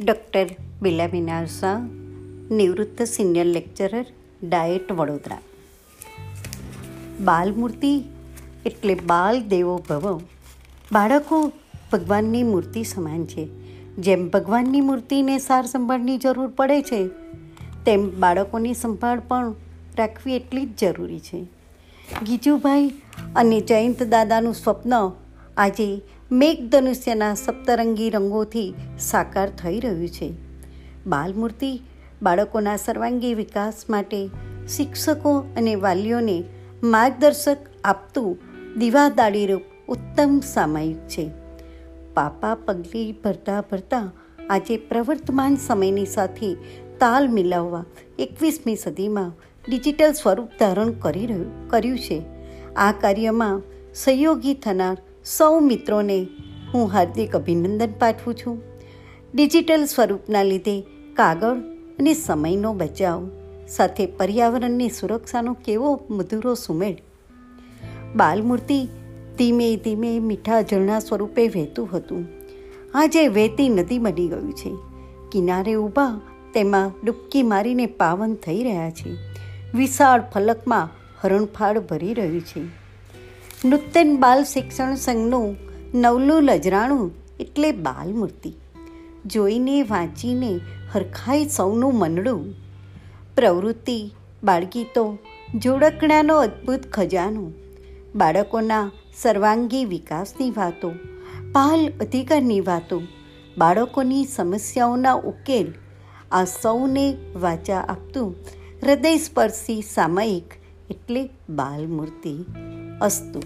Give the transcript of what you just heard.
Doctor Bilaben Shah નિવૃત્ત senior lecturer DIET Vadodara બાલમૂર્તિ એટલે બાલ દેવો ભવ બાળકો ભગવાનની મૂર્તિ સમાન છે જેમ ભગવાનની મૂર્તિને સાર સંભાળની જરૂર પડે છે તેમ બાળકોની સંભાળ પણ રાખવી એટલી જ જરૂરી છે ગીજુભાઈ અને જયંત દાદાનું સ્વપ્ન આજે મેઘધનુષ્યના સપ્તરંગી રંગોથી સાકાર થઈ રહ્યું છે. બાલમૂર્તિ બાળકોના સર્વાંગી વિકાસ માટે શિક્ષકો અને વાલીઓને માર્ગદર્શક આપતું દીવાદાળીરૂપ ઉત્તમ સામાયિક છે. પાપા પગલી ભરતા ભરતા આજે પ્રવર્તમાન સમયની સાથે તાલ મિલાવવા એકવીસમી સદીમાં ડિજિટલ સ્વરૂપ ધારણ કરી રહ્યું, કર્યું છે. આ કાર્યમાં સહયોગી થનાર સૌ મિત્રોને હું હાર્દિક અભિનંદન પાઠવું છું. ડિજિટલ સ્વરૂપના લીધે કાગળ અને સમયનો બચાવ, સાથે પર્યાવરણની સુરક્ષાનો કેવો મધુરો સુમેળ. બાલમૂર્તિ ધીમે ધીમે મીઠા ઝરણા સ્વરૂપે વહેતું હતું. આજે વહેતી નદી બની ગયું છે. કિનારે ઊભા તેમાં ડૂબકી મારીને પાવન થઈ રહ્યા છે. વિશાળ ફલકમાં હરણફાળ ભરી રહ્યું છે. નૂતન બાલ શિક્ષણ સંઘનું નવલું લજરાણું એટલે બાલમૂર્તિ. જોઈને વાંચીને હરખાઈ સૌનું મનડું. પ્રવૃત્તિ, બાળગીતો, જોડકણાનો અદ્ભુત ખજાનો, બાળકોના સર્વાંગી વિકાસની વાતો, બાલ અધિકારની વાતો, બાળકોની સમસ્યાઓના ઉકેલ, આ સૌને વાચા આપતું હૃદયસ્પર્શી સામયિક એટલે બાલમૂર્તિ. અસ્તુ